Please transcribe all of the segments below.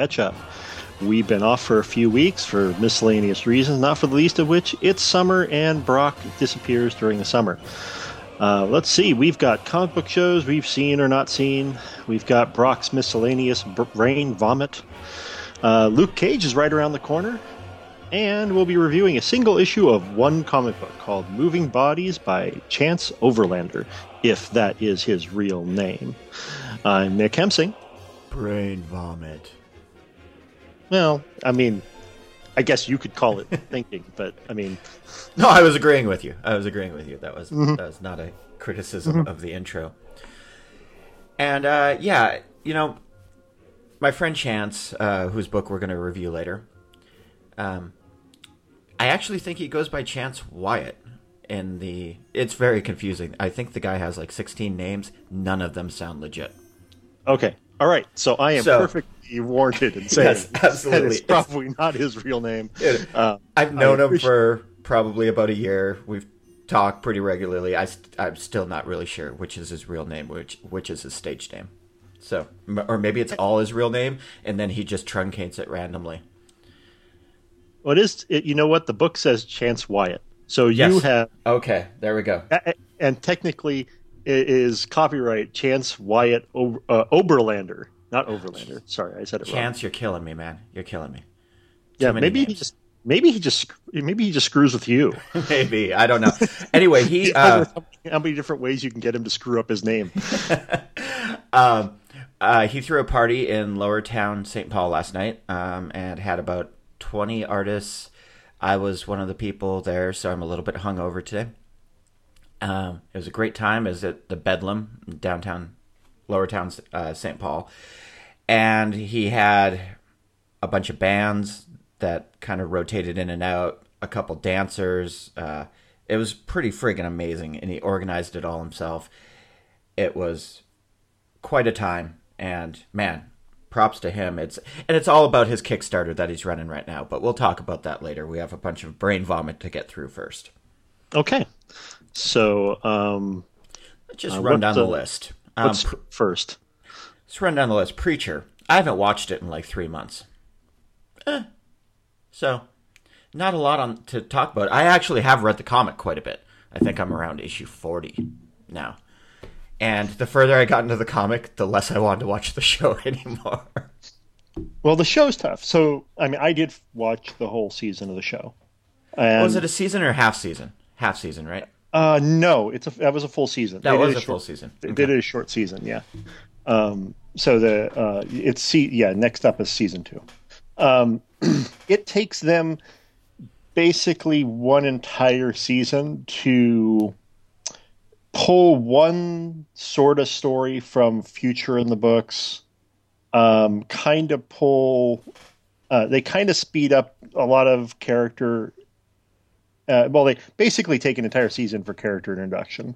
catch up. We've been off for a few weeks for miscellaneous reasons, not for the least of which it's summer and Brock disappears during the summer. Uh, let's see, we've got comic book shows we've seen or not seen. We've got Brock's miscellaneous brain vomit. Uh, Luke Cage is right around the corner. And we'll be reviewing a single issue of one comic book called Moving Bodies by Chance Overlander, if that is his real name. I'm Nick Hemsing. Brain vomit. Well, I mean, I guess you could call it thinking, but I mean, no, I was agreeing with you. I was agreeing with you. That was mm-hmm. that was not a criticism mm-hmm. of the intro. And uh, yeah, you know, my friend Chance, uh, whose book we're going to review later, um, I actually think he goes by Chance Wyatt. In the, it's very confusing. I think the guy has like 16 names. None of them sound legit. Okay, all right. So I am so, perfectly warranted in saying yes, absolutely. it's probably it's, not his real name. It, uh, I've known him for probably about a year. We've talked pretty regularly. I, I'm still not really sure which is his real name, which which is his stage name. So, or maybe it's all his real name, and then he just truncates it randomly. Well, it is. It, you know what? The book says Chance Wyatt. So yes. you have okay. There we go. And technically, it is copyright Chance Wyatt uh, Oberlander, not Overlander. Sorry, I said it Chance, wrong. Chance, you're killing me, man. You're killing me. Too yeah, maybe names. he just maybe he just maybe he just screws with you. maybe I don't know. Anyway, he uh, how many different ways you can get him to screw up his name. um, uh, he threw a party in Lower Town, St. Paul last night, um, and had about twenty artists. I was one of the people there, so I'm a little bit hungover today. Um, it was a great time. It at the Bedlam downtown, Lower Town, uh, St. Paul, and he had a bunch of bands that kind of rotated in and out. A couple dancers. Uh, it was pretty friggin' amazing, and he organized it all himself. It was quite a time, and man, props to him. It's and it's all about his Kickstarter that he's running right now. But we'll talk about that later. We have a bunch of brain vomit to get through first. Okay. So, um, let's just uh, run down the, the list. Um, what's pr- first? Let's run down the list. Preacher. I haven't watched it in like three months. Eh. So, not a lot on to talk about. I actually have read the comic quite a bit. I think I'm around issue 40 now. And the further I got into the comic, the less I wanted to watch the show anymore. Well, the show's tough. So, I mean, I did watch the whole season of the show. And... Was it a season or a half season? Half season, right? Uh, no, it's a that was a full season. That they was a, a full season. They did a short season, yeah. Um, so the uh, it's see yeah. Next up is season two. Um, it takes them basically one entire season to pull one sort of story from future in the books um, kind of pull uh, they kind of speed up a lot of character uh, well, they basically take an entire season for character introduction.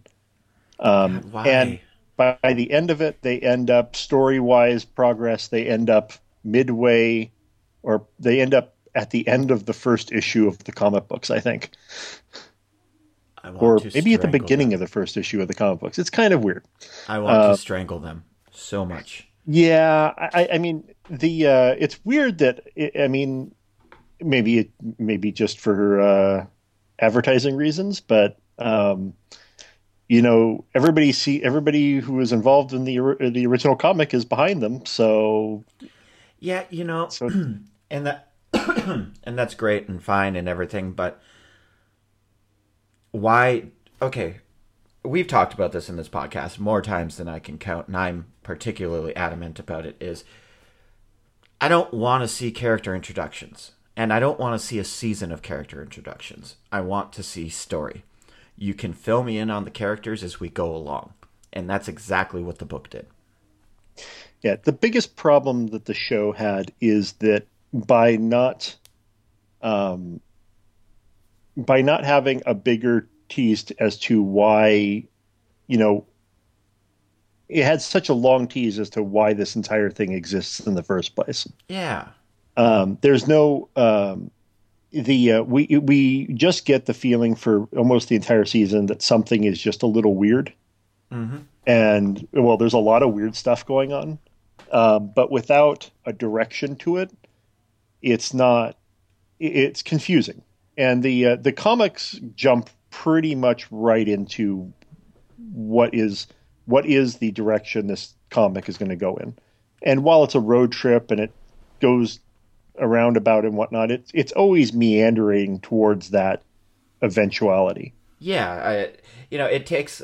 Um, Why? And by, by the end of it, they end up story wise progress. They end up midway, or they end up at the end of the first issue of the comic books. I think. I or maybe at the beginning them. of the first issue of the comic books. It's kind of weird. I want uh, to strangle them so much. Yeah, I, I mean the uh, it's weird that it, I mean maybe it maybe just for uh, advertising reasons, but um, you know everybody see everybody who was involved in the the original comic is behind them. So yeah, you know, so, and that and that's great and fine and everything, but why? Okay, we've talked about this in this podcast more times than I can count, and I'm particularly adamant about it. Is I don't want to see character introductions. And I don't want to see a season of character introductions. I want to see story. You can fill me in on the characters as we go along. And that's exactly what the book did. Yeah, the biggest problem that the show had is that by not um, by not having a bigger tease as to why, you know, it had such a long tease as to why this entire thing exists in the first place. Yeah. Um, there's no um, the uh, we we just get the feeling for almost the entire season that something is just a little weird, mm-hmm. and well, there's a lot of weird stuff going on. um, but without a direction to it, it's not. It's confusing, and the uh, the comics jump pretty much right into what is what is the direction this comic is going to go in. And while it's a road trip and it goes around about and whatnot, it's it's always meandering towards that eventuality. Yeah, I, you know, it takes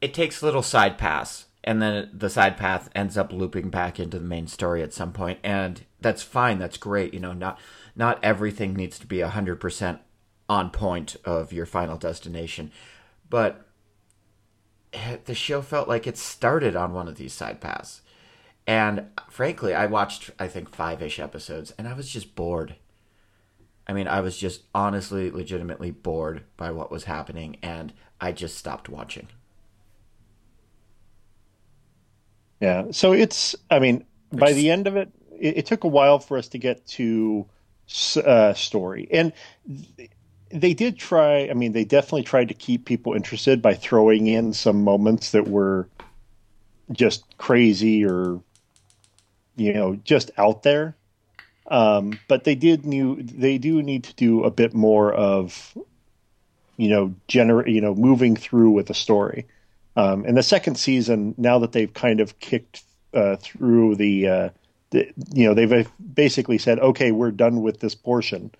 it takes little side paths, and then the side path ends up looping back into the main story at some point, and that's fine. That's great. You know, not not everything needs to be hundred percent on point of your final destination, but eh, the show felt like it started on one of these side paths. And frankly, I watched I think five ish episodes, and I was just bored. I mean, I was just honestly, legitimately bored by what was happening, and I just stopped watching. Yeah. So it's, I mean, by the end of it, it, it took a while for us to get to uh, story. And they did try, I mean, they definitely tried to keep people interested by throwing in some moments that were just crazy or, you know, just out there. Um, but they did new. They do need to do a bit more of, you know, generate. You know, moving through with the story. Um, and the second season, now that they've kind of kicked uh, through the, uh, the, you know, they've basically said, okay, we're done with this portion.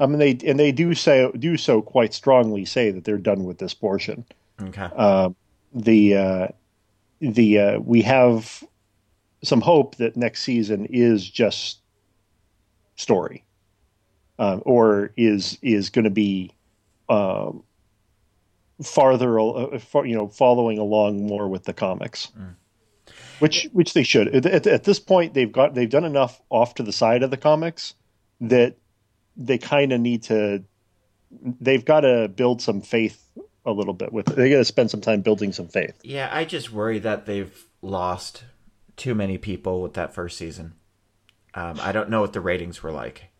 I mean, they and they do say do so quite strongly. Say that they're done with this portion. Okay. Um, the uh, the uh, we have some hope that next season is just story, um, or is is going to be um, farther, uh, far, you know, following along more with the comics, mm. which which they should. At, at, at, this point, they've got they've done enough off to the side of the comics that they kind of need to. They've got to build some faith a little bit with. It. They got to spend some time building some faith. Yeah, I just worry that they've lost too many people with that first season. Um, I don't know what the ratings were like,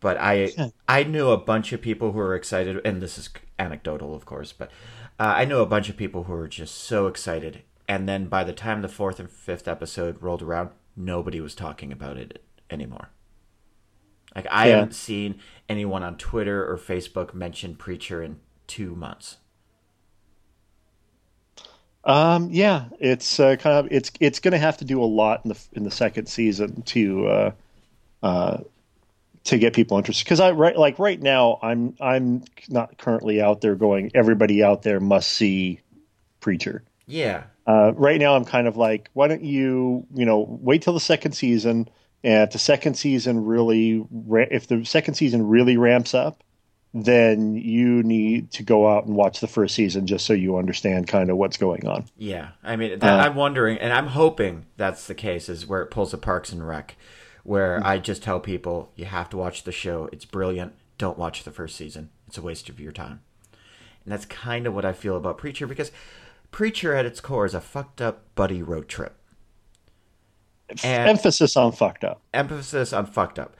but I yeah. I knew a bunch of people who were excited, and this is anecdotal, of course, but uh, I knew a bunch of people who were just so excited, and then by the time the fourth and fifth episode rolled around, nobody was talking about it anymore. Like I yeah. haven't seen anyone on Twitter or Facebook mention Preacher in two months. Um, yeah, it's uh, kind of it's it's going to have to do a lot in the in the second season to uh, uh, to get people interested. Because I right like right now, I'm I'm not currently out there going. Everybody out there must see Preacher. Yeah. Uh, right now, I'm kind of like, why don't you you know wait till the second season, and if the second season really if the second season really ramps up, then you need to go out and watch the first season just so you understand kind of what's going on. Yeah, I mean, that, uh, I'm wondering, and I'm hoping that's the case, is where it pulls a Parks and Rec, where mm-hmm. I just tell people you have to watch the show. It's brilliant. Don't watch the first season. It's a waste of your time. And that's kind of what I feel about Preacher because Preacher at its core is a fucked up buddy road trip. And emphasis on fucked up. Emphasis on fucked up.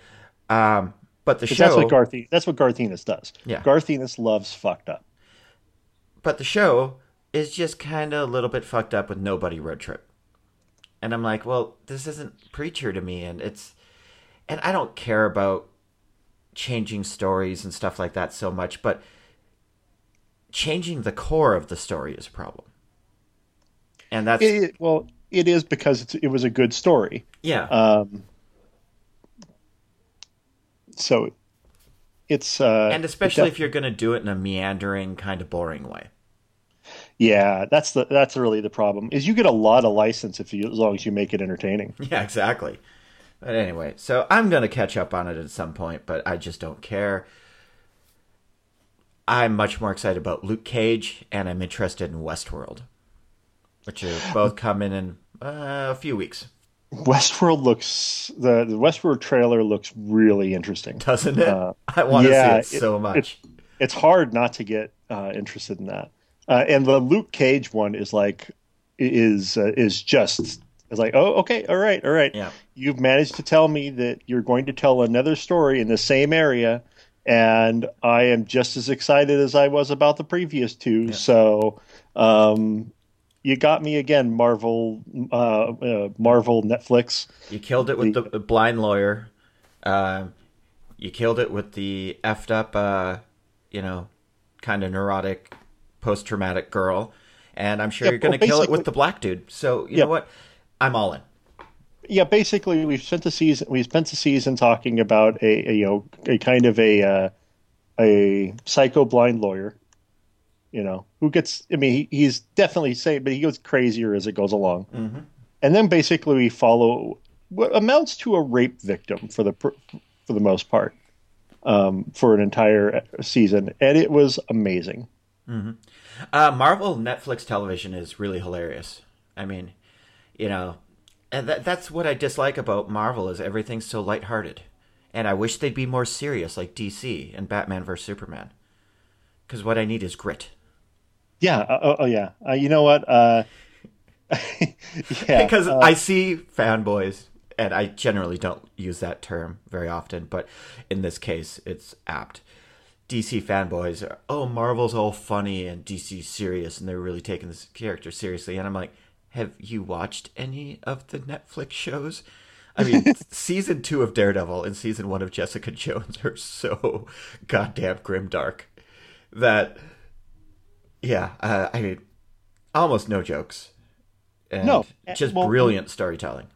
Um, but the show that's what Garth that's what Garth Ennis does. Yeah, Garth Ennis loves fucked up. But the show is just kind of a little bit fucked up with nobody road trip, and I'm like, well, this isn't preacher to me, and it's, and I don't care about changing stories and stuff like that so much, but changing the core of the story is a problem. And that's it, well, it is because it was a good story. Yeah. Um, so it's uh, and especially def- if you're going to do it in a meandering kind of boring way. Yeah, that's the that's really the problem. Is you get a lot of license if you as long as you make it entertaining. Yeah, exactly. But anyway, so I'm going to catch up on it at some point, but I just don't care. I'm much more excited about Luke Cage, and I'm interested in Westworld, which are both coming in uh, a few weeks. Westworld looks the, the Westworld trailer looks really interesting, doesn't it? Uh, I want to yeah, see it so much. It, it's hard not to get uh, interested in that. Uh, and the Luke Cage one is like is uh, is just is like oh okay all right all right yeah you've managed to tell me that you're going to tell another story in the same area and I am just as excited as I was about the previous two. Yeah. So um, you got me again, Marvel, uh, uh, Marvel, Netflix. You killed it with the, the blind lawyer. Uh, you killed it with the effed up, uh, you know, kind of neurotic, post traumatic girl, and I'm sure Yeah, you're going to well, kill it with the black dude. So you Yeah. know what? I'm all in. Yeah, basically, we've spent the season. We spent the season talking about a, a you know a kind of a uh, a psycho blind lawyer. You know who gets. I mean, he, he's definitely sane, but he goes crazier as it goes along. And then basically, we follow what amounts to a rape victim for the for the most part um, for an entire season, and it was amazing. Uh, Marvel Netflix television is really hilarious. I mean, you know, and that, that's what I dislike about Marvel is everything's so lighthearted. And I wish they'd be more serious like DC and Batman vs Superman. Because what I need is grit. Yeah. Uh, oh, oh, yeah. Uh, you know what? Uh, yeah. because uh, I see fanboys, and I generally don't use that term very often, but in this case, it's apt. DC fanboys are, oh, Marvel's all funny and DC's serious, and they're really taking this character seriously. And I'm like, have you watched any of the Netflix shows? I mean, season two of Daredevil and season one of Jessica Jones are so goddamn grim dark that, yeah, uh, I mean, almost no jokes. And No, just well- brilliant storytelling.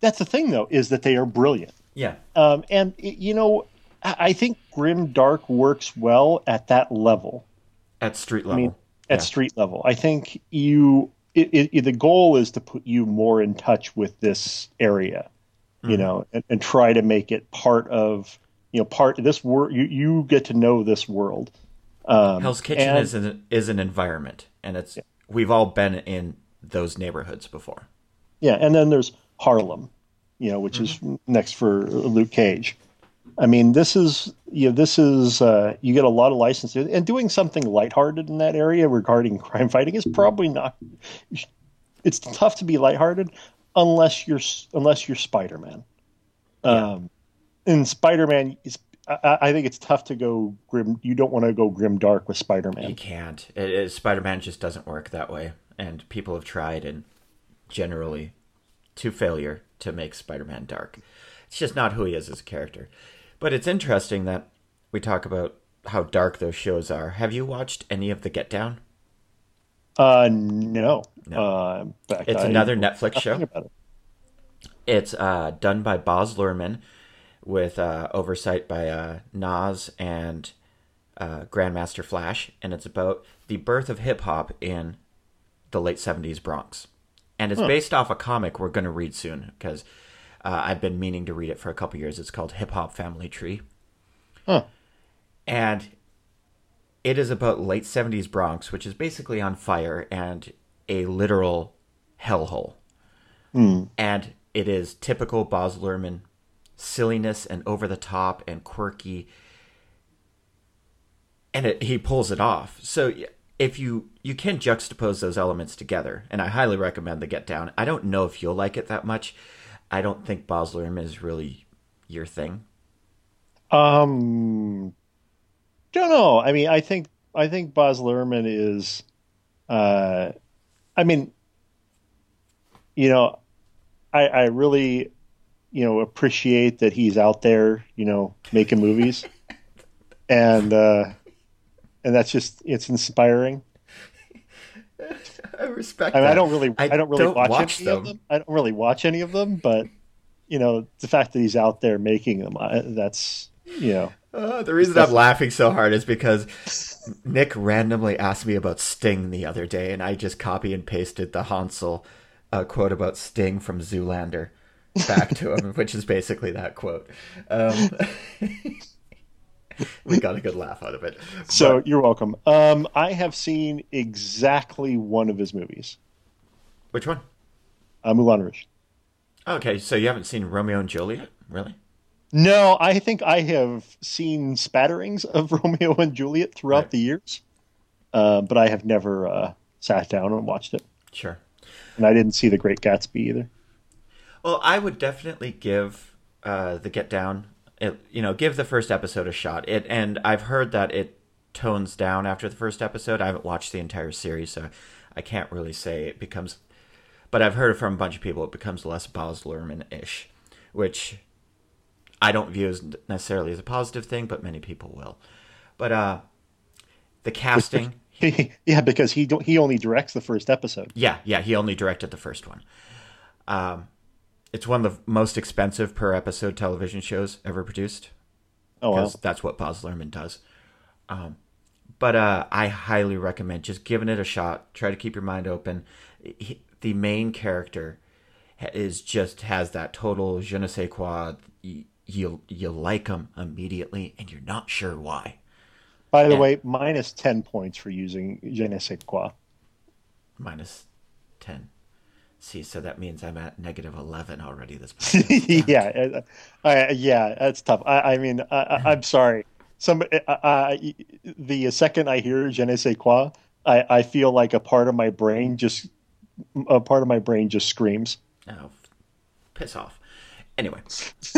that's the thing, though, is that they are brilliant. Yeah. Um, and you know, I think grim dark works well at that level. At street level. I mean, at Yeah. street level. I think you. It, it, the goal is to put you more in touch with this area, you Mm-hmm. know, and, and try to make it part of you know part this world. You you get to know this world. Um, Hell's Kitchen and- is an is an environment, and it's we've all been in those neighborhoods before. Yeah, and then there's Harlem, you know, which is next for Luke Cage. I mean, this is you know, this is uh, you get a lot of licenses, and doing something lighthearted in that area regarding crime fighting is probably not. It's tough to be lighthearted unless you're unless you're Spider Man. Um, in Spider Man, I, I think it's tough to go grim. You don't want to go grim dark with Spider Man. You can't. It, it, Spider-Man just doesn't work that way, and people have tried, and generally, to failure to make Spider-Man dark. It's just not who he is as a character. But it's interesting that we talk about how dark those shows are. Have you watched any of the Get Down? Uh, no. No. Uh, fact, It's I- another Netflix show. it. It's uh, done by Baz Luhrmann with uh, oversight by uh, Nas and uh, Grandmaster Flash, and it's about the birth of hip hop in the late 70s Bronx. And it's based off a comic we're going to read soon because uh, I've been meaning to read it for a couple years. It's called Hip Hop Family Tree. Huh. And it is about late 70s Bronx, which is basically on fire and a literal hellhole. And it is typical Baz Luhrmann silliness and over the top and quirky. And it, he pulls it off. So if you you can juxtapose those elements together, and I highly recommend the Get Down. I don't know if you'll like it that much. I don't think Luhrmann is really your thing. Um, don't know. I mean, I think I think Baz Luhrmann is, uh, I mean, you know, I I really, you know, appreciate that he's out there, you know, making movies, and uh, and that's just it's inspiring. I respect. I mean, I don't really I I, don't really don't watch, watch any them. of them. I don't really watch any of them, but you know, the fact that he's out there making them, I, that's you know. Uh, the reason I'm laughing so hard is because Nick randomly asked me about Sting the other day, and I just copy and pasted the Hansel uh, quote about Sting from Zoolander back to him, which is basically that quote. Um, we got a good laugh out of it. So you're welcome. Um, I have seen exactly one of his movies, Which one? uh, Moulin Rouge. Okay, so you haven't seen Romeo and Juliet, really? No, I think I have seen spatterings of Romeo and Juliet throughout Right. the years, uh, but I have never uh, sat down and watched it. Sure. And I didn't see The Great Gatsby either. Well, I would definitely give uh, the Get Down, it, you know, give the first episode a shot. It and I've heard that it tones down after the first episode. I haven't watched the entire series, so I can't really say it becomes. But I've heard from a bunch of people it becomes less Baz Luhrmann ish, which I don't view as necessarily as a positive thing, but many people will. But uh, the casting. yeah, because he he only directs the first episode. Yeah, yeah, he only directed the first one. Um, it's one of the most expensive per episode television shows ever produced. Oh, wow. that's what Baz Luhrmann does. Um, but uh, I highly recommend just giving it a shot. Try to keep your mind open. He, the main character is just has that total je ne sais quoi. You you, you like him immediately, and you're not sure why. By the and, way, minus ten points for using je ne sais quoi. Minus ten. See, so that means I'm at negative eleven already. This yeah, uh, yeah, that's tough. I, I mean, I, am sorry. Some uh, uh, the second I hear je ne sais quoi, I, I feel like a part of my brain just a part of my brain just screams. Oh, piss off. Anyway,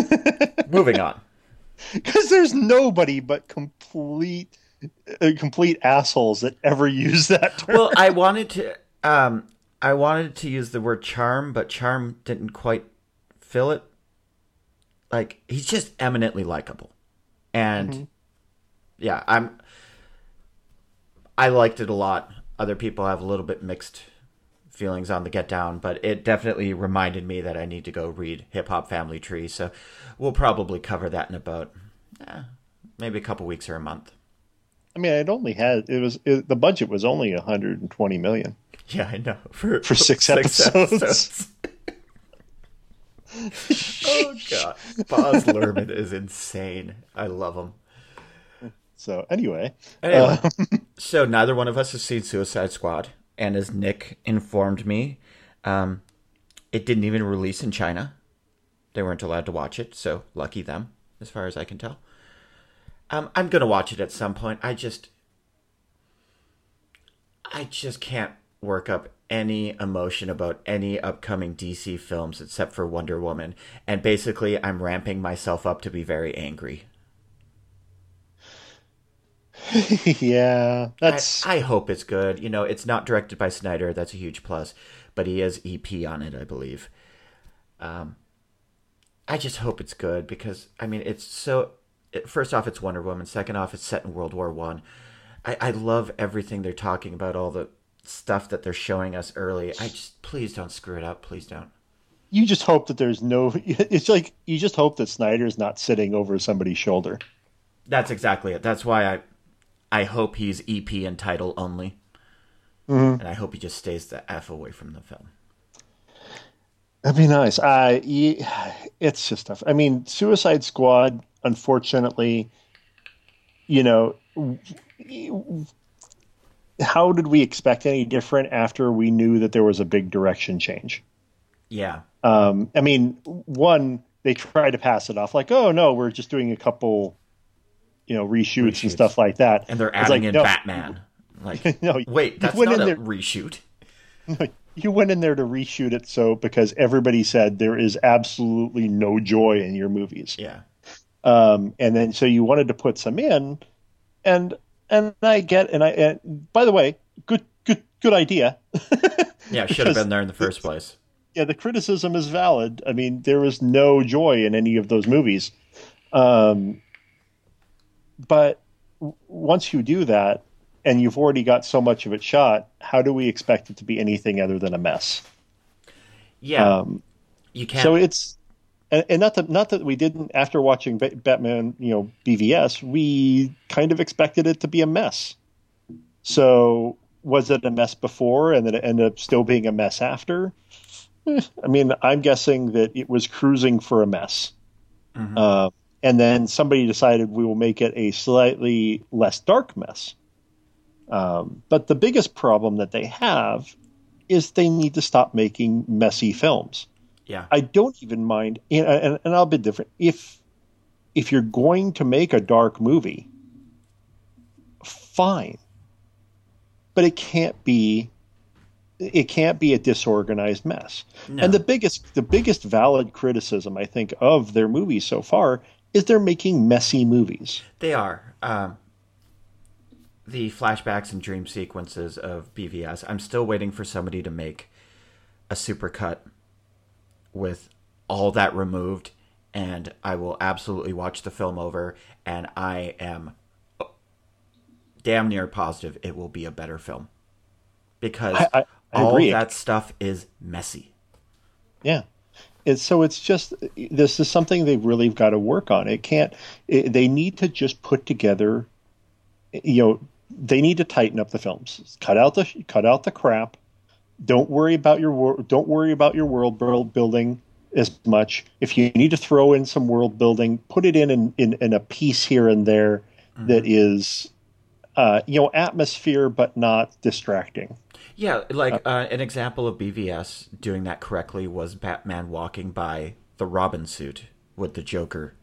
moving on. Because there's nobody but complete uh, complete assholes that ever use that term. Well, I wanted to. Um, I wanted to use the word charm, but charm didn't quite fill it. Like he's just eminently likable, and mm-hmm. yeah, I'm. I liked it a lot. Other people have a little bit mixed feelings on the Get Down, but it definitely reminded me that I need to go read Hip Hop Family Tree. So we'll probably cover that in about eh, maybe a couple weeks or a month. I mean, it only had it was it, the budget was only 120 million. Yeah, I know. For, for six, six episodes. episodes. oh god, Baz Luhrmann is insane. I love him. So anyway, anyway um, so neither one of us has seen Suicide Squad, and as Nick informed me, um, it didn't even release in China. They weren't allowed to watch it, so lucky them, as far as I can tell. Um, I'm gonna watch it at some point. I just, I just can't work up any emotion about any upcoming DC films except for Wonder Woman. And basically, I'm ramping myself up to be very angry. yeah, that's. I, I, hope it's good. You know, it's not directed by Snyder. That's a huge plus, but he is EP on it, I believe. Um, I just hope it's good because I mean, it's so. First off, it's Wonder Woman. Second off, it's set in World War One. I. I, I love everything they're talking about. All the stuff that they're showing us early. I just please don't screw it up. Please don't. You just hope that there's no. It's like you just hope that Snyder's not sitting over somebody's shoulder. That's exactly it. That's why I, I hope he's EP and title only, mm-hmm. and I hope he just stays the f away from the film. That'd be nice. Uh, it's just tough. I mean, Suicide Squad, unfortunately, you know, how did we expect any different after we knew that there was a big direction change? Yeah. Um, I mean, one, they tried to pass it off like, oh no, we're just doing a couple, you know, reshoots, reshoots. and stuff like that. And they're adding like, in no, Batman. Like, no, wait, that's not a there, reshoot. No, you went in there to reshoot it so because everybody said there is absolutely no joy in your movies. Yeah. Um, and then so you wanted to put some in, and and I get and I and by the way, good good good idea. yeah, should have been there in the first place. Yeah, the criticism is valid. I mean, there is no joy in any of those movies. Um, but once you do that, and you've already got so much of it shot, how do we expect it to be anything other than a mess? Yeah, um, you can't. So it's and, and, not that not that we didn't after watching Batman, you know, BVS, we kind of expected it to be a mess. So was it a mess before, and then it ended up still being a mess after? Eh, I mean, I'm guessing that it was cruising for a mess, mm-hmm. uh, and then somebody decided we will make it a slightly less dark mess. Um, but the biggest problem that they have is they need to stop making messy films. Yeah. I don't even mind, and, and, and I'll be different. If if you're going to make a dark movie, fine, but it can't be it can't be a disorganized mess. No. And the biggest the biggest valid criticism I think of their movies so far is they're making messy movies. They are. Um, the flashbacks and dream sequences of BVS. I'm still waiting for somebody to make a supercut with all that removed, and I will absolutely watch the film over. And I am uh, damn near positive it will be a better film because I, I, I all agree. that stuff is messy. Yeah. It's, so it's just this is something they've really got to work on. It can't. It, they need to just put together. You know, they need to tighten up the films. Cut out the cut out the crap. Don't worry about your wor- don't worry about your world building as much. If you need to throw in some world building, put it in in, in, in a piece here and there Mm-hmm. that is, uh, you know, atmosphere but not distracting. Yeah, like uh, an example of BVS doing that correctly was Batman walking by the Robin suit with the Joker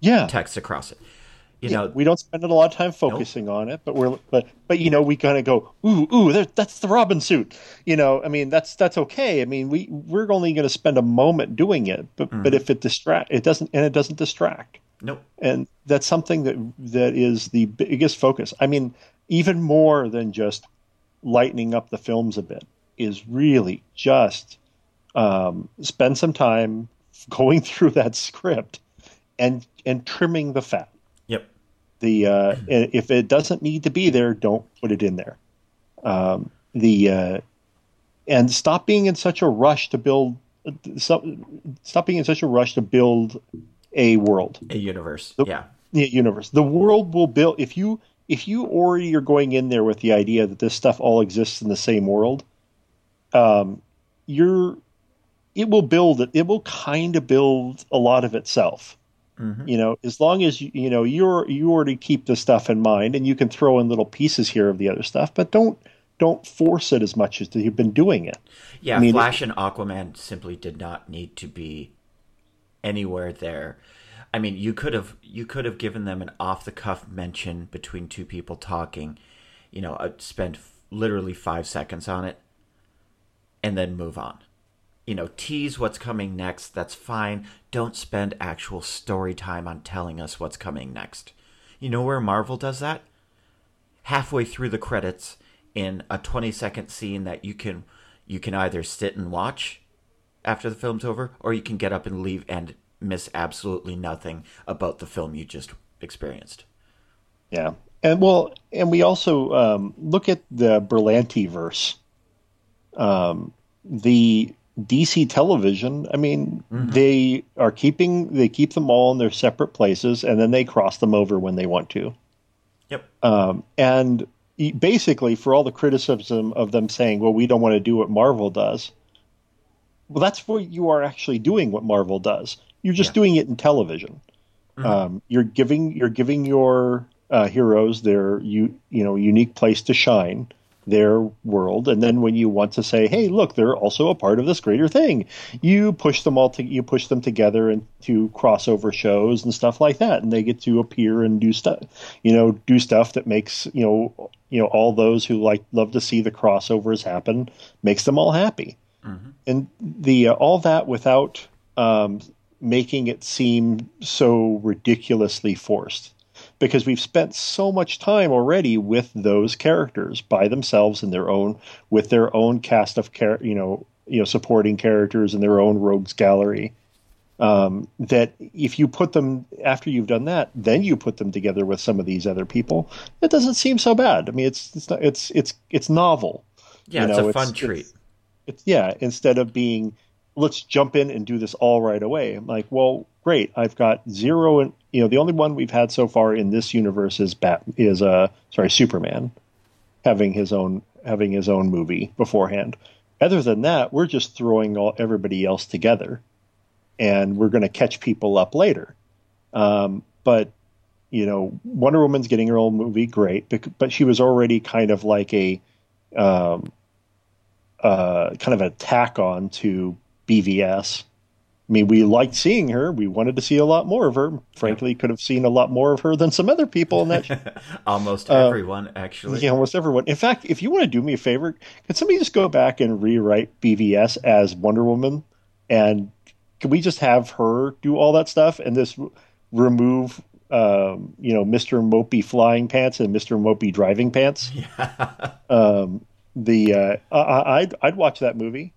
Yeah, text across it. You know, we don't spend a lot of time focusing on it, but we're but but you know we kind of go ooh ooh there, that's the Robin suit. You know, I mean that's that's okay. I mean we we're only going to spend a moment doing it, but Mm-hmm. but if it distract it doesn't and it doesn't distract, nope. and that's something that that is the biggest focus. I mean even more than just lightening up the films a bit is really just um, spend some time going through that script and and trimming the fat. The uh, if it doesn't need to be there, don't put it in there. Um, the uh, and stop being in such a rush to build. Stop, stop being in such a rush to build a world, A universe. yeah. the universe. The world will build if you if you already are going in there with the idea that this stuff all exists in the same world. Um, you're it will build it. It will kind of build a lot of itself Mm-hmm. you know as long as you you know you're you already keep the stuff in mind and you can throw in little pieces here of the other stuff but don't don't force it as much as you've been doing it Yeah, I mean, Flash and Aquaman simply did not need to be anywhere there. I mean, you could have you could have given them an off the cuff mention between two people talking, you know, uh, spend literally 5 seconds on it and then move on. You know, tease what's coming next, that's fine. Don't spend actual story time on telling us what's coming next. You know where Marvel does that? halfway through the credits in a 20 second scene that you can you can either sit and watch after the film's over or you can get up and leave and miss absolutely nothing about the film you just experienced yeah and well and we also um, look at the berlanti verse um, the dc television i mean they are keeping they keep them all in their separate places and then they cross them over when they want to yep Um, and basically, for all the criticism of them saying, well, we don't want to do what Marvel does, well, that's what you are actually doing what Marvel does. You're just Yeah. doing it in television. Um, you're giving you're giving your uh, heroes their you you know unique place to shine, their world, and then when you want to say, hey, look, they're also a part of this greater thing, you push them all to you push them together into crossover shows and stuff like that, and they get to appear and do stuff, you know, do stuff that makes you know you know all those who like love to see the crossovers happen makes them all happy. And the uh, all that without um, making it seem so ridiculously forced because we've spent so much time already with those characters by themselves in their own with their own cast of char- you know you know supporting characters and their own rogues gallery. Um, that if you put them after you've done that then you put them together with some of these other people it doesn't seem so bad. I mean it's it's not, it's it's it's novel. Yeah You it's know, a it's- fun treat. it's- it's yeah instead of being let's jump in and do this all right away. I'm like well great. I've got zero and you know the only one we've had so far in this universe is bat is uh sorry superman having his own having his own movie beforehand. Other than that we're just throwing all everybody else together and we're going to catch people up later. Um, but you know wonder woman's getting her own movie great but she was already kind of like a um, uh, kind of a tack on to BVS. I mean, we liked seeing her. We wanted to see a lot more of her. Frankly, could have seen a lot more of her than some other people in that. almost Uh, everyone actually yeah, almost everyone. In fact, if you want to do me a favor, can somebody just go back and rewrite BVS as Wonder Woman, and can we just have her do all that stuff and this remove um, you know, Mr. Mopey flying pants and Mr. Mopey driving pants. Yeah. Um, the uh, I, I'd I'd watch that movie.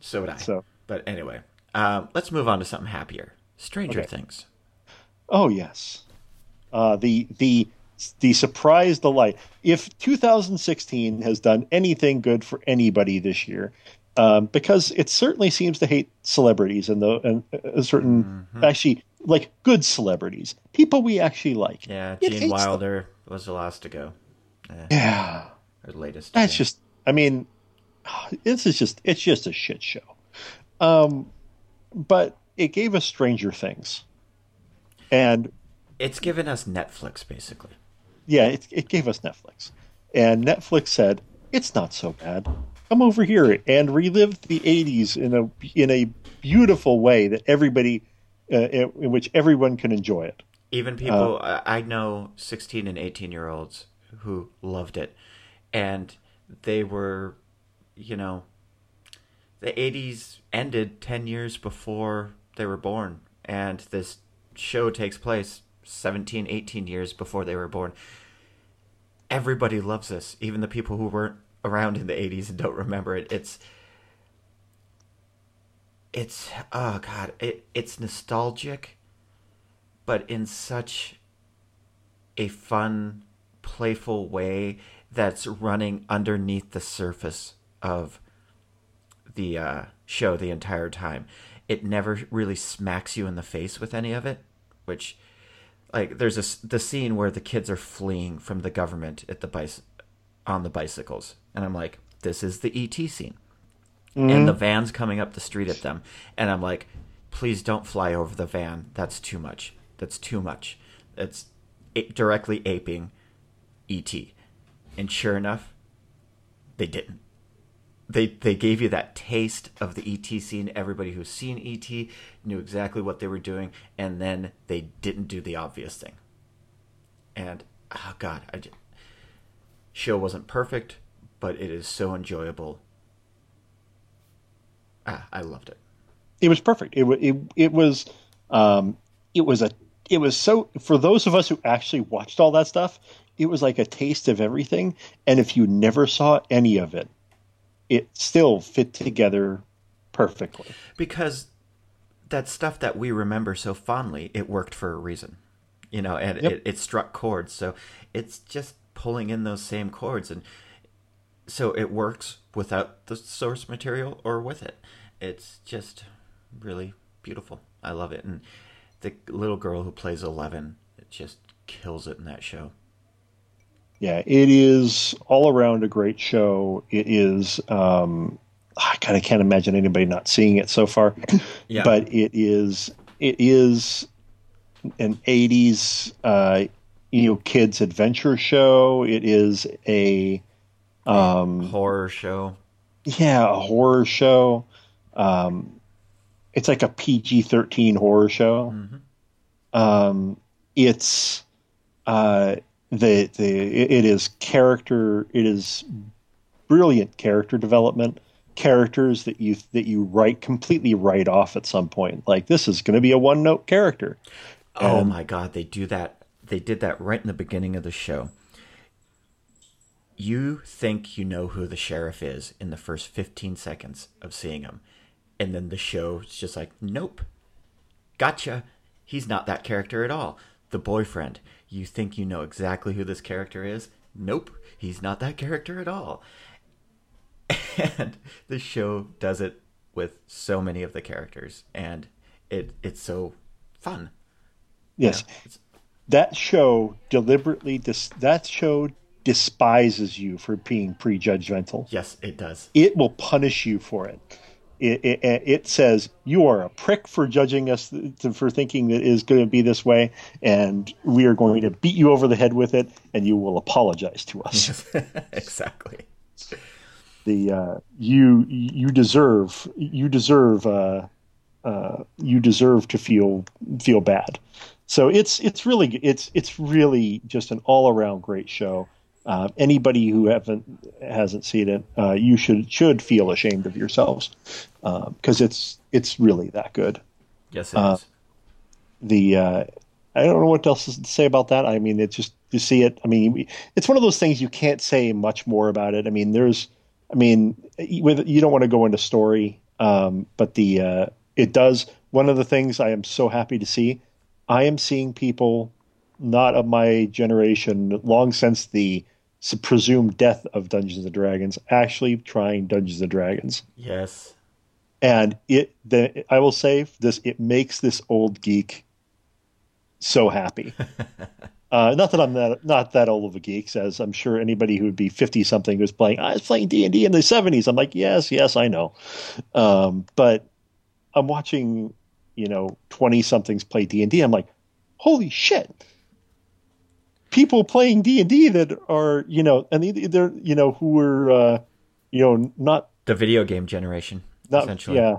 So would I. So But anyway, um, let's move on to something happier. Stranger Okay. Things. Oh yes, uh, the the the surprise delight. If 2016 has done anything good for anybody this year, um, because it certainly seems to hate celebrities and the and a certain actually like good celebrities, people we actually like. Yeah, Gene Wilder was the last to go. Yeah, Or the latest. that's just. I mean, this is just it's just a shit show. Um, but it gave us Stranger Things, and It's given us Netflix, basically. yeah, it, it gave us Netflix. And Netflix said, it's not so bad. Come over here and relive the 80s in a, in a beautiful way that everybody, uh, in, in which everyone can enjoy it. Even people, I I know 16 and 18 year olds who loved it. And they were, you know, the 80s ended 10 years before they were born. And this show takes place 17, 18 years before they were born. Everybody loves this, even the people who weren't around in the 80s and don't remember it. It's it's oh god, it it's nostalgic but in such a fun, playful way that's running underneath the surface of the uh, show the entire time. It never really smacks you in the face with any of it, which, like, there's a the scene where the kids are fleeing from the government at the bicy- on the bicycles, and I'm like, this is the ET scene. And the van's coming up the street at them. And i'm like please don't fly over the van. That's too much. That's too much. It's a- directly aping et and sure enough they didn't they they gave you that taste of the et scene everybody who's seen et knew exactly what they were doing and then they didn't do the obvious thing and oh god i just, show wasn't perfect but it is so enjoyable Ah, I loved it. It was perfect. It, it, it was, um, it was a, it was so, for those of us who actually watched all that stuff, it was like a taste of everything. And if you never saw any of it, it still fit together perfectly. Because that stuff that we remember so fondly, it worked for a reason. You know, and Yep. it, it struck chords. So it's just pulling in those same chords. And so it works without the source material or with it. It's just really beautiful. I love it. And the little girl who plays Eleven, it just kills it in that show. Yeah, it is all around a great show. It is. Um, I kind of can't imagine anybody not seeing it so far. Yeah. But it is. It is an '80s, uh, you know, kids adventure show. It is a, um, Horror show. yeah, a horror show. Um, it's like a PG-13 horror show. Um, it's uh, the the it is character. It is brilliant character development. Characters that you that you write completely write off at some point. Like this is going to be a one note character. Oh my god, they do that. They did that right in the beginning of the show. You think you know who the sheriff is in the first 15 seconds of seeing him. And then the show's just like, nope. Gotcha. He's not that character at all. The boyfriend. You think you know exactly who this character is? Nope. He's not that character at all. And the show does it with so many of the characters. And it it's so fun. Yes, It's- that show deliberately dis- that show despises you for being prejudgmental. Yes, it does. It will punish you for it. It, it, it says you are a prick for judging us th- for thinking that it is going to be this way, and we are going to beat you over the head with it, and you will apologize to us. exactly. the uh, you you deserve you deserve uh, uh, you deserve to feel feel bad. So it's it's really it's it's really just an all around great show. Uh, anybody who haven't hasn't seen it, uh, you should should feel ashamed of yourselves because it's it's really that good. Yes, it is. Uh, the uh, I don't know what else to say about that. I mean, it's just you see it. I mean, it's one of those things you can't say much more about it. I mean, there's, I mean, with you don't want to go into story, um, but the uh, it does. One of the things I am so happy to see, I am seeing people not of my generation, long since the presumed death of Dungeons and Dragons, actually trying Dungeons and Dragons. Yes. And it, the, I will say this, it makes this old geek so happy. uh, not that I'm that, not that old of a geek, as I'm sure anybody who would be 50 something who's playing, I was playing D and D in the 70s. I'm like, yes, yes, I know. Um, but I'm watching, you know, 20 somethings play D and D. I'm like, holy shit people playing D and D that are you know, and they're you know who were uh, you know not the video game generation not, essentially. Yeah,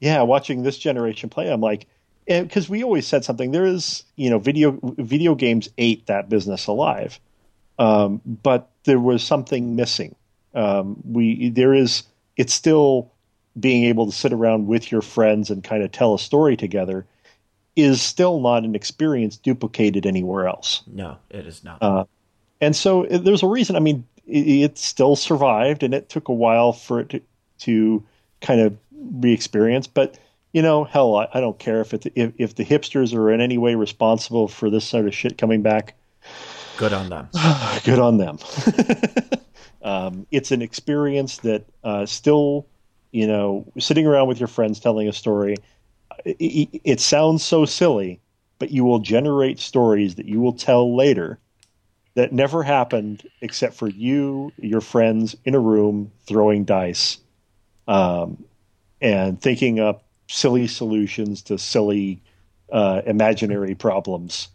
yeah. Watching this generation play, I'm like, because we always said something. There is you know video video games ate that business alive, um, but there was something missing. Um, we there is it's still being able to sit around with your friends and kind of tell a story together is still not an experience duplicated anywhere else. No, it is not. Uh, and so uh, there's a reason. I mean, it, it, still survived, and it took a while for it to, to kind of re-experience. But you know, hell, I, I don't care if, it, if if the hipsters are in any way responsible for this sort of shit coming back. Good on them. Good on them. um, it's an experience that uh, still, you know, sitting around with your friends telling a story it, it sounds so silly, but you will generate stories that you will tell later that never happened except for you, your friends in a room throwing dice um, and thinking up silly solutions to silly uh, imaginary problems.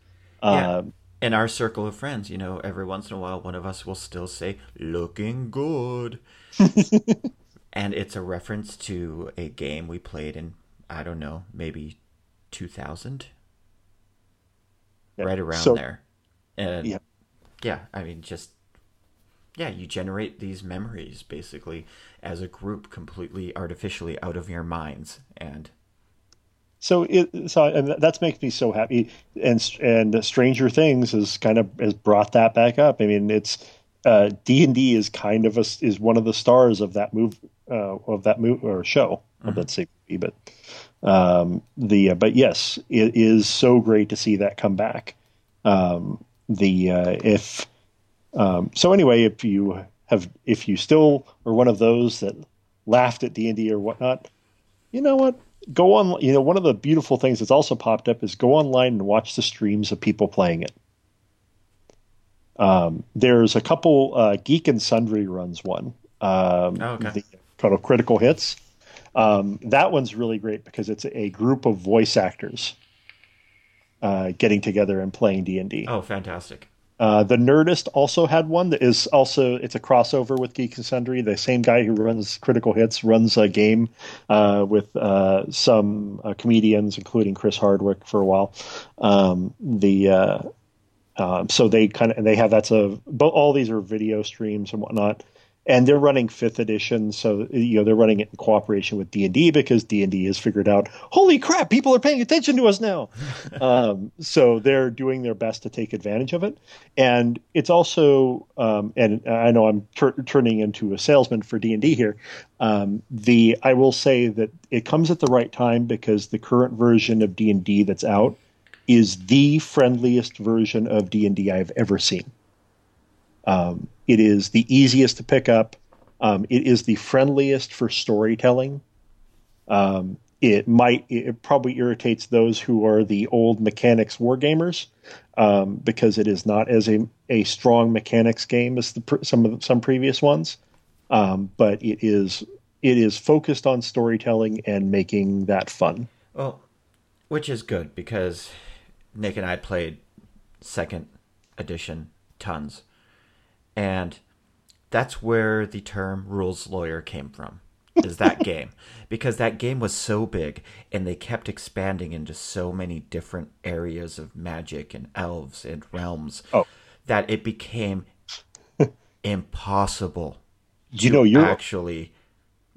Yeah. Um, in our circle of friends, you know, every once in a while, one of us will still say, looking good. and it's a reference to a game we played in I don't know, maybe 2000? Yeah. Right around so, there. And yeah. yeah, I mean, just, yeah, you generate these memories basically as a group completely artificially out of your minds. And so it so and that makes me so happy and and stranger things has kind of has brought that back up i mean it's uh, d&d is kind of a is one of the stars of that move uh, of that move or show mm-hmm. let's but um, the uh, but yes, it is so great to see that come back. Um, the uh, if um, so anyway, if you have if you still are one of those that laughed at D and D or whatnot, you know what? Go on. You know, one of the beautiful things that's also popped up is go online and watch the streams of people playing it. Um, there's a couple uh, Geek and Sundry runs one. Um, oh, okay. the, called Critical Hits. Um, that one's really great because it's a group of voice actors uh, getting together and playing D and D. Oh, fantastic! Uh, the Nerdist also had one that is also it's a crossover with Geek and Sundry. The same guy who runs Critical Hits runs a game uh, with uh, some uh, comedians, including Chris Hardwick, for a while. Um, the uh, um, so they kind of they have that's a all these are video streams and whatnot and they're running fifth edition so you know they're running it in cooperation with d&d because d&d has figured out holy crap people are paying attention to us now. Um, so they're doing their best to take advantage of it. And it's also um, and i know i'm turning into a salesman for d&d here. Um, the i will say that it comes at the right time because the current version of d&d that's out is the friendliest version of d&d i've ever seen. Um, it is the easiest to pick up. Um, it is the friendliest for storytelling. Um, it might it probably irritates those who are the old mechanics wargamers um, because it is not as a, a strong mechanics game as the, some of the, some previous ones. Um, but it is it is focused on storytelling and making that fun. Well, which is good because Nick and I played second edition tons and that's where the term rules lawyer came from. Is that game because that game was so big and they kept expanding into so many different areas of magic and elves and realms oh. that it became impossible you know you actually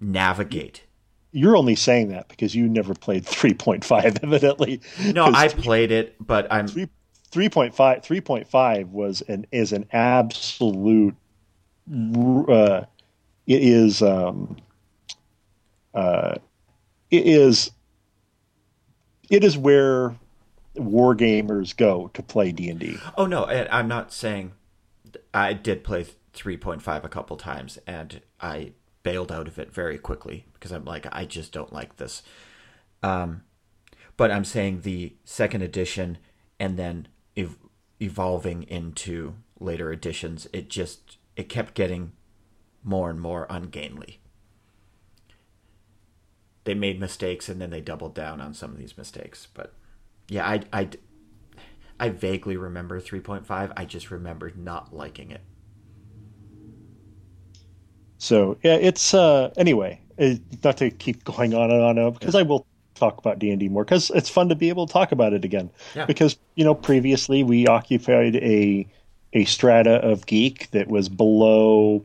navigate you're only saying that because you never played 3.5 evidently. No, I played it, but I'm 3, 3.5 3.5 was an is an absolute uh, it is um, uh, it is it is where war gamers go to play D&D. Oh no, I'm not saying I did play 3.5 a couple times and I bailed out of it very quickly because I'm like I just don't like this. Um but I'm saying the second edition and then evolving into later editions it just it kept getting more and more ungainly. They made mistakes and then they doubled down on some of these mistakes, but yeah, I I I vaguely remember 3.5. I just remember not liking it. So yeah, it's uh anyway, it, not to keep going on and on because yeah. I will talk about D and D more because it's fun to be able to talk about it again. Yeah. Because you know previously we occupied a a strata of geek that was below,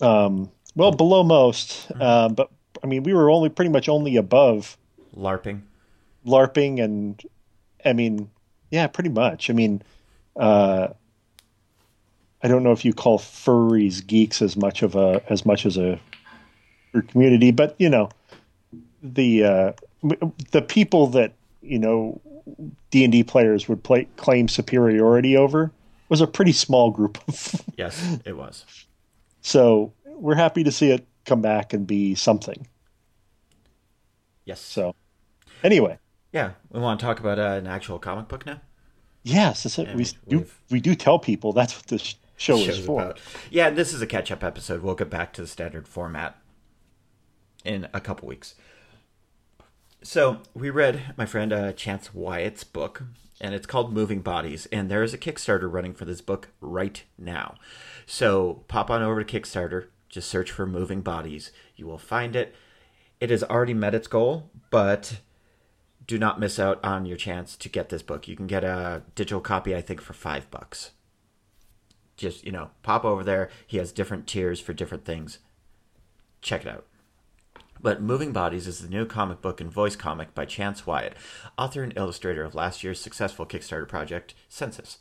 um, well below most, mm-hmm. uh, but I mean we were only pretty much only above LARPing, LARPing, and I mean yeah, pretty much. I mean. Uh, I don't know if you call furries geeks as much of a as much as a community, but you know, the uh, the people that you know D and D players would play, claim superiority over was a pretty small group yes, it was. So we're happy to see it come back and be something. Yes. So, anyway. Yeah, we want to talk about uh, an actual comic book now. Yes, we do. We do tell people that's what this show is for. About. Yeah, this is a catch up episode. We'll get back to the standard format in a couple weeks. So we read my friend uh, Chance Wyatt's book, and it's called Moving Bodies, and there is a Kickstarter running for this book right now. So pop on over to Kickstarter, just search for Moving Bodies. You will find it. It has already met its goal, but do not miss out on your chance to get this book. You can get a digital copy, I think, for five bucks just you know pop over there he has different tiers for different things check it out but Moving Bodies is the new comic book and voice comic by Chance Wyatt, author and illustrator of last year's successful Kickstarter project, Census.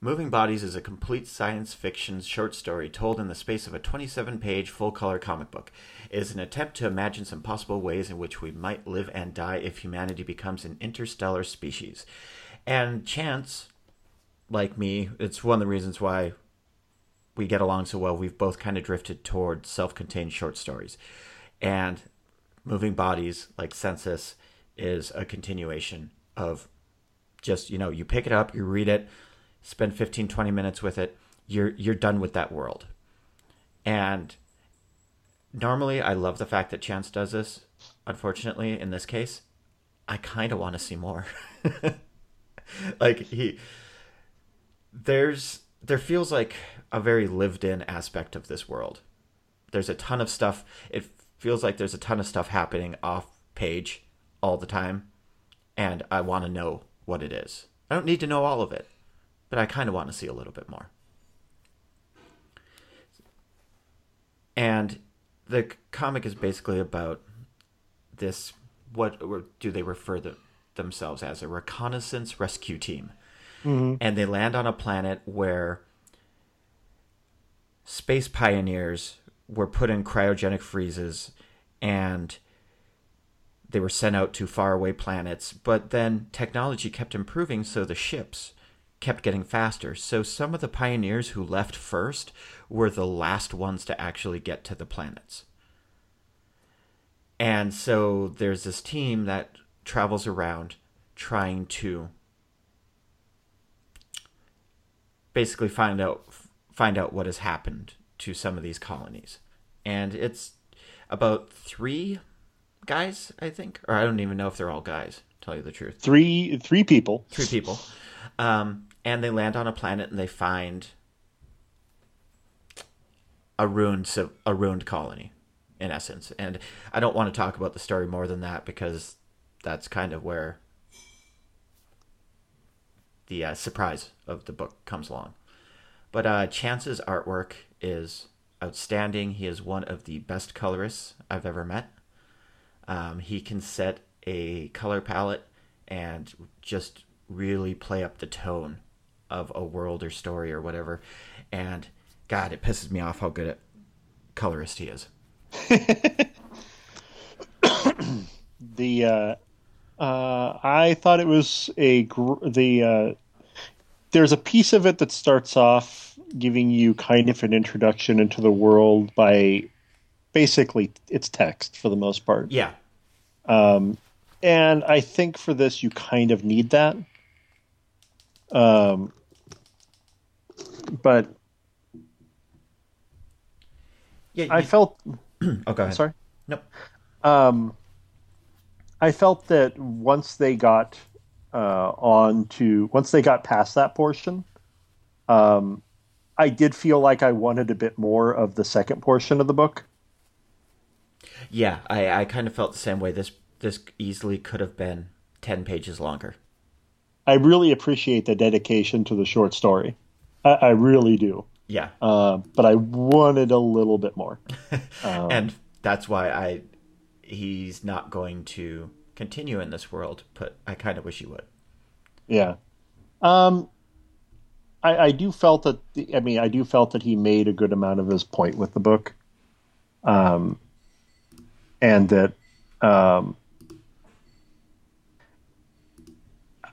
Moving Bodies is a complete science fiction short story told in the space of a 27 page full color comic book. It is an attempt to imagine some possible ways in which we might live and die if humanity becomes an interstellar species. And Chance like me, it's one of the reasons why we get along so well. We've both kind of drifted toward self contained short stories. And Moving Bodies, like Census, is a continuation of just, you know, you pick it up, you read it, spend 15, 20 minutes with it, you're, you're done with that world. And normally I love the fact that Chance does this. Unfortunately, in this case, I kind of want to see more. like, he there's there feels like a very lived in aspect of this world. There's a ton of stuff. It feels like there's a ton of stuff happening off page all the time, and I want to know what it is. I don't need to know all of it, but I kind of want to see a little bit more. And the comic is basically about this what do they refer the, themselves as a reconnaissance rescue team mm-hmm. and they land on a planet where space pioneers were put in cryogenic freezes and they were sent out to faraway planets. But then technology kept improving, so the ships kept getting faster. So some of the pioneers who left first were the last ones to actually get to the planets. And so there's this team that travels around trying to basically find out find out what has happened to some of these colonies. And it's about three guys, I think, or I don't even know if they're all guys. Tell you the truth, three three people, three people, um, and they land on a planet and they find a ruined a ruined colony, in essence. And I don't want to talk about the story more than that because that's kind of where the uh, surprise of the book comes along. But uh, Chance's artwork is outstanding. He is one of the best colorists I've ever met. Um, he can set a color palette and just really play up the tone of a world or story or whatever. And God, it pisses me off how good a colorist he is. the uh, uh, I thought it was a gr- the uh, there's a piece of it that starts off giving you kind of an introduction into the world by basically it's text for the most part. Yeah. Um, and I think for this you kind of need that. Um, but Yeah. I felt oh, go ahead. sorry. Nope. Um, I felt that once they got uh, on to once they got past that portion, um, I did feel like I wanted a bit more of the second portion of the book. Yeah, I, I kind of felt the same way. This this easily could have been ten pages longer. I really appreciate the dedication to the short story. I, I really do. Yeah. Uh, but I wanted a little bit more. Um, and that's why I he's not going to continue in this world, but I kind of wish he would. Yeah. Um, I, I do felt that. The, I mean, I do felt that he made a good amount of his point with the book. Um, and that, um,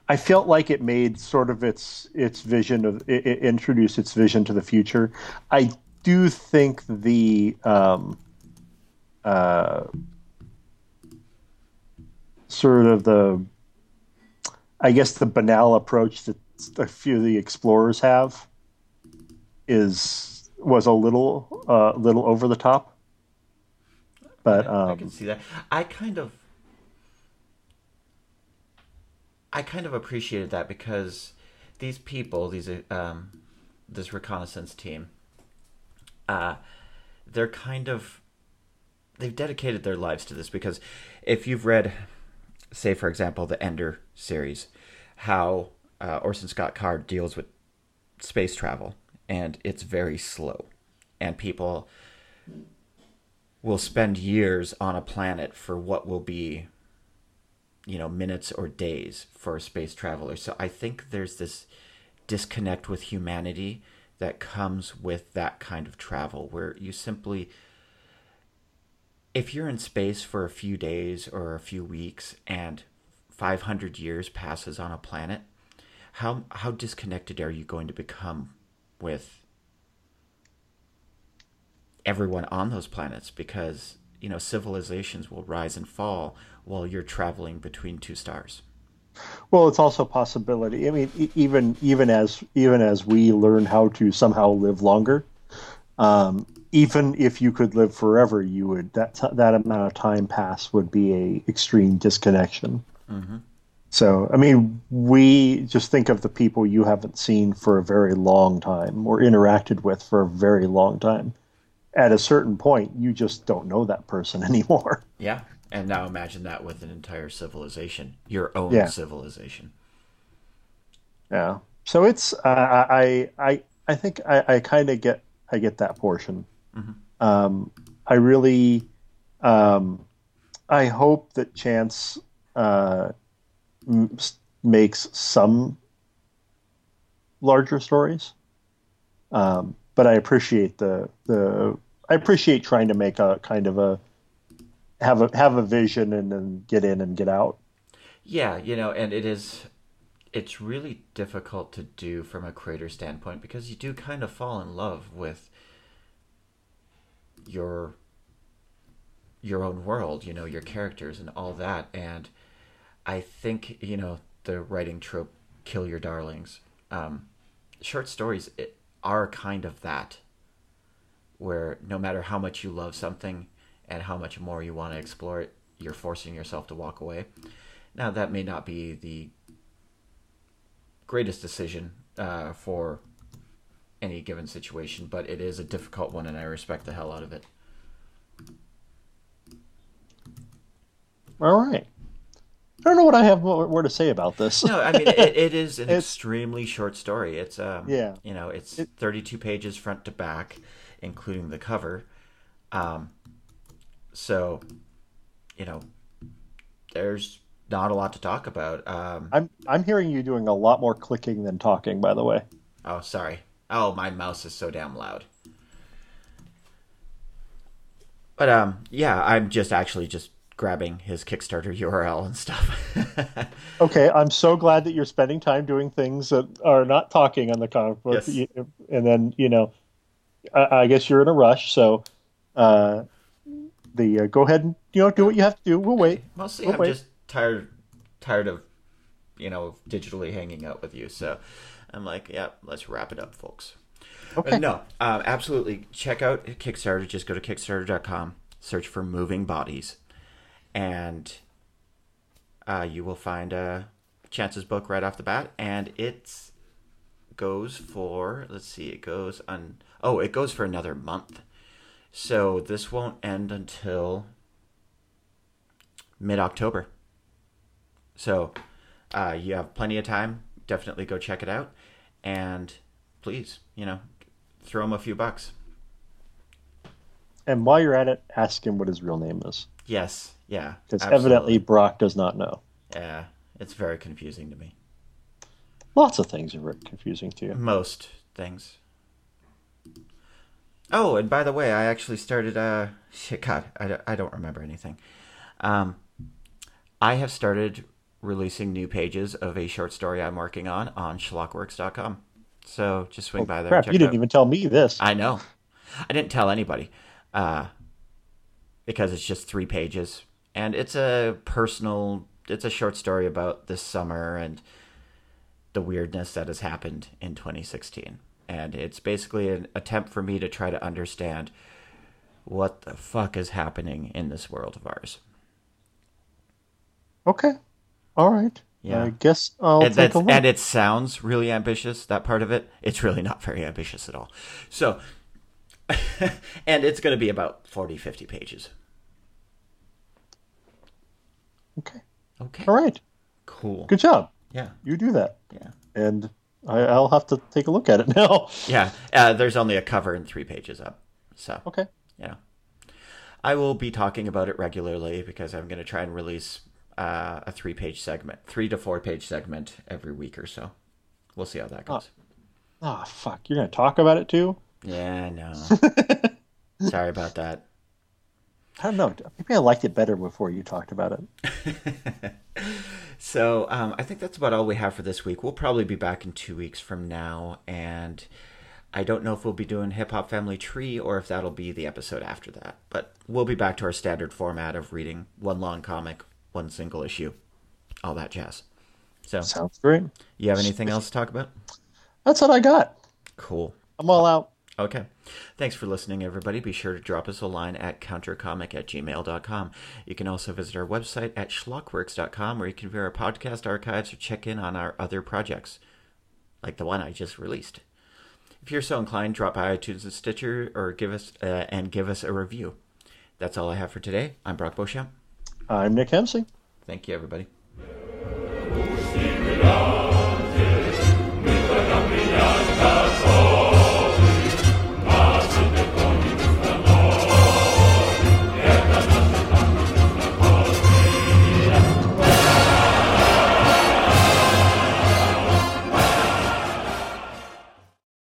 I felt like it made sort of its its vision of it, it introduced its vision to the future. I do think the um, uh, sort of the I guess the banal approach that a few of the explorers have is was a little uh, little over the top. But I um, can see that. I kind of I kind of appreciated that because these people, these um, this reconnaissance team, uh, they're kind of they've dedicated their lives to this because if you've read, say for example, the Ender series, how uh, Orson Scott Card deals with space travel and it's very slow, and people will spend years on a planet for what will be you know minutes or days for a space traveler. So i think there's this disconnect with humanity that comes with that kind of travel where you simply if you're in space for a few days or a few weeks and 500 years passes on a planet how how disconnected are you going to become with everyone on those planets because you know civilizations will rise and fall while you're traveling between two stars. well, it's also a possibility. I mean, even even as even as we learn how to somehow live longer, um, even if you could live forever, you would that that amount of time pass would be a extreme disconnection. So, I mean, we just think of the people you haven't seen for a very long time or interacted with for a very long time. At a certain point, you just don't know that person anymore. Yeah, and now imagine that with an entire civilization, your own Yeah. civilization. Yeah. So it's uh, I I I think I, I kind of get I get that portion. Um, I really um, I hope that Chance uh, makes some larger stories. Um, but I appreciate the the I appreciate trying to make a kind of a have a have a vision and then get in and get out. Yeah, you know, and it is it's really difficult to do from a creator standpoint because you do kind of fall in love with your your own world, you know, your characters and all that and I think, you know, the writing trope kill your darlings. Um short stories are kind of that where no matter how much you love something and how much more you want to explore it, you're forcing yourself to walk away. Now, that may not be the greatest decision uh, for any given situation, but it is a difficult one, and I respect the hell out of it. All right. I don't know what I have more, more to say about this. No, I mean it, it is an extremely short story. It's um, Yeah. you know, it's It- 32 pages front to back, including the cover. Um, so, you know, there's not a lot to talk about. Um, I'm I'm hearing you doing a lot more clicking than talking. By the way. oh, sorry. Oh, my mouse is so damn loud. But um, yeah, I'm just actually just grabbing his Kickstarter URL and stuff. Okay, I'm so glad that you're spending time doing things that are not talking on the comic book. Yes. And then you know, I, I guess you're in a rush, so uh, the uh, go ahead and you know do what you have to do. We'll wait. Mostly, Oh, I'm wait. just tired, tired of, you know, digitally hanging out with you. So, I'm like, yeah, let's wrap it up, folks. Okay. But no, um, absolutely. Check out Kickstarter. Just go to Kickstarter.com, search for Moving Bodies, and uh, you will find a Chance's book right off the bat. And it goes for, let's see, it goes on, oh, it goes for another month. So this won't end until mid October. So uh, you have plenty of time. Definitely go check it out. And please, you know, throw him a few bucks. And while you're at it, ask him what his real name is, Yes, yeah. because evidently Brock does not know. Yeah, it's very confusing to me. Lots of things are very confusing to you. Most things. Oh, and by the way, I actually started. Uh, shit, God, I, don't- I don't remember anything. Um, I have started releasing new pages of a short story I'm working on on schlockworks.com. So just swing by there. Crap, check you didn't even tell me this. I know. I didn't tell anybody uh, because it's just three pages, and it's a personal. It's a short story about this summer and the weirdness that has happened in 2016, and it's basically an attempt for me to try to understand what the fuck is happening in this world of ours. Okay, all right. Yeah. I guess I'll and, take a look. and it sounds really ambitious that part of it it's really not very ambitious at all so and it's going to be about 40 50 pages Okay, okay all right. cool Good job. yeah You do that, yeah and I, I'll have to take a look at it now. yeah uh, there's only a cover and three pages up so Okay. Yeah. i will be talking about it regularly because i'm going to try and release uh, a three page segment three to four page segment every week or so we'll see how that goes Ah, fuck. You're gonna talk about it too? Yeah no sorry about that I don't know. Maybe I liked it better before you talked about it. So um, I think that's about all we have for this week. We'll probably be back in two weeks from now, and I don't know if we'll be doing Hip Hop Family Tree or if that'll be the episode after that. But we'll be back to our standard format of reading one long comic, one single issue, all that jazz. So, Sounds great. you have anything else to talk about? That's what I got. Cool. I'm all out. Okay. Thanks for listening, everybody. Be sure to drop us a line at countercomic at gmail.com. You can also visit our website at schlockworks.com where you can view our podcast archives or check in on our other projects, like the one I just released. If you're so inclined, drop by iTunes and Stitcher or give us uh, and give us a review. That's all I have for today. I'm Brock Beauchamp. I'm Nick Hemsing. Thank you, everybody.